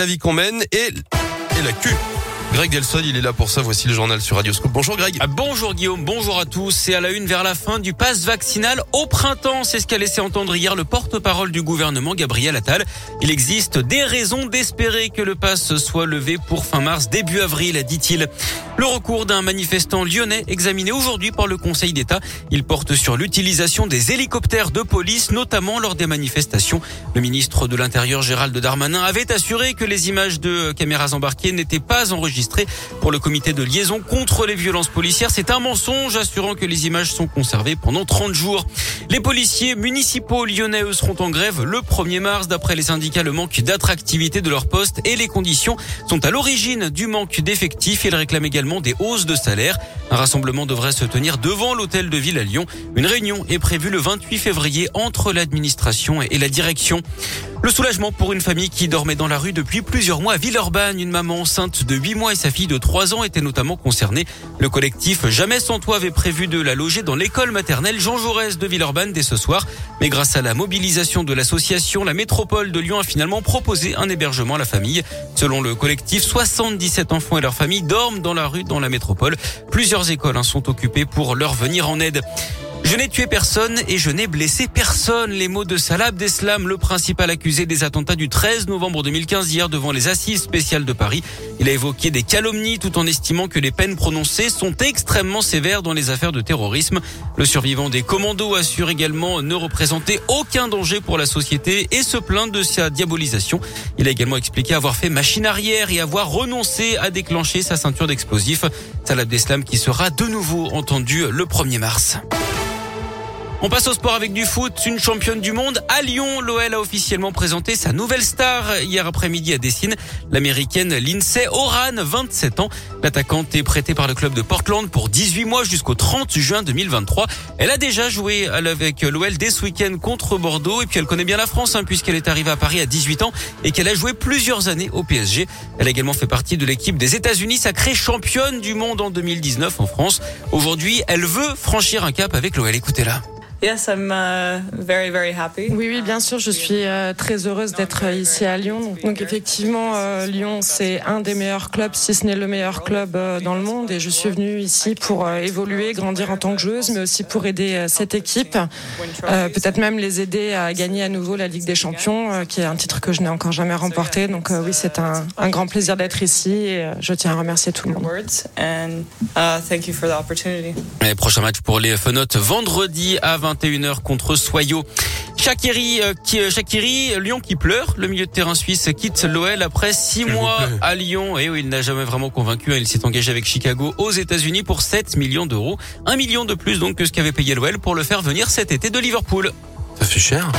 la vie qu'on mène et, la queue. Greg Delson, il est là pour ça. Voici le journal sur Radio Scoop. Bonjour Greg. Ah, bonjour Guillaume, bonjour à tous. C'est à la une vers la fin du pass vaccinal au printemps. C'est ce qu'a laissé entendre hier le porte-parole du gouvernement, Gabriel Attal. Il existe des raisons d'espérer que le pass soit levé pour fin mars, début avril, dit-il. Le recours d'un manifestant lyonnais examiné aujourd'hui par le Conseil d'État. Il porte sur l'utilisation des hélicoptères de police, notamment lors des manifestations. Le ministre de l'Intérieur, Gérald Darmanin, avait assuré que les images de caméras embarquées n'étaient pas enregistrées pour le comité de liaison contre les violences policières. C'est un mensonge assurant que les images sont conservées pendant 30 jours. Les policiers municipaux lyonnais seront en grève le 1er mars. D'après les syndicats, le manque d'attractivité de leur poste et les conditions sont à l'origine du manque d'effectifs. Ils réclament également des hausses de salaire. Un rassemblement devrait se tenir devant l'hôtel de ville à Lyon. Une réunion est prévue le 28 février entre l'administration et la direction. Le soulagement pour une famille qui dormait dans la rue depuis plusieurs mois à Villeurbanne. Une maman enceinte de 8 mois et sa fille de 3 ans étaient notamment concernés. Le collectif Jamais sans toi avait prévu de la loger dans l'école maternelle Jean Jaurès de Villeurbanne dès ce soir. Mais grâce à la mobilisation de l'association, la métropole de Lyon a finalement proposé un hébergement à la famille. Selon le collectif, 77 enfants et leurs familles dorment dans la rue dans la métropole. Plusieurs écoles hein, sont occupées pour leur venir en aide. Je n'ai tué personne et je n'ai blessé personne. Les mots de Salah Abdeslam, le principal accusé des attentats du 13 novembre 2015 hier devant les assises spéciales de Paris. Il a évoqué des calomnies tout en estimant que les peines prononcées sont extrêmement sévères dans les affaires de terrorisme. Le survivant des commandos assure également ne représenter aucun danger pour la société et se plaint de sa diabolisation. Il a également expliqué avoir fait machine arrière et avoir renoncé à déclencher sa ceinture d'explosifs. Salah Abdeslam qui sera de nouveau entendu le 1er mars. On passe au sport avec du foot. Une championne du monde à Lyon. L'OL a officiellement présenté sa nouvelle star hier après-midi à Dessine. L'américaine Lindsay Oran, 27 ans. L'attaquante est prêtée par le club de Portland pour 18 mois jusqu'au 30 juin 2023. Elle a déjà joué avec l'OL dès ce week-end contre Bordeaux. Et puis elle connaît bien la France hein, puisqu'elle est arrivée à Paris à 18 ans et qu'elle a joué plusieurs années au PSG. Elle a également fait partie de l'équipe des États-Unis, sacrée championne du monde en 2019 en France. Aujourd'hui, elle veut franchir un cap avec l'OL. Écoutez-la. Yes, I'm uh, very, very happy. Oui, oui, bien sûr, je suis euh, très heureuse d'être ici à Lyon. Donc effectivement, euh, Lyon, c'est un des meilleurs clubs, si ce n'est le meilleur club euh, dans le monde. Et je suis venue ici pour évoluer, grandir en tant que joueuse, mais aussi pour aider cette équipe, peut-être même les aider à gagner à nouveau la Ligue des Champions, qui est un titre que je n'ai encore jamais remporté. Donc oui, c'est un, un, grand plaisir d'être ici et je tiens à remercier tout le monde. Et prochain match pour les Fenotes vendredi à 20 21h contre Soyo. Shakiri, euh, qui, euh, Shakiri, Lyon qui pleure. Le milieu de terrain suisse quitte l'OL après six mois à Lyon. Et oui, il n'a jamais vraiment convaincu. Hein. Il s'est engagé avec Chicago aux États-Unis pour 7 millions d'euros. Un million de plus donc que ce qu'avait payé l'OL pour le faire venir cet été de Liverpool. Ça fait cher.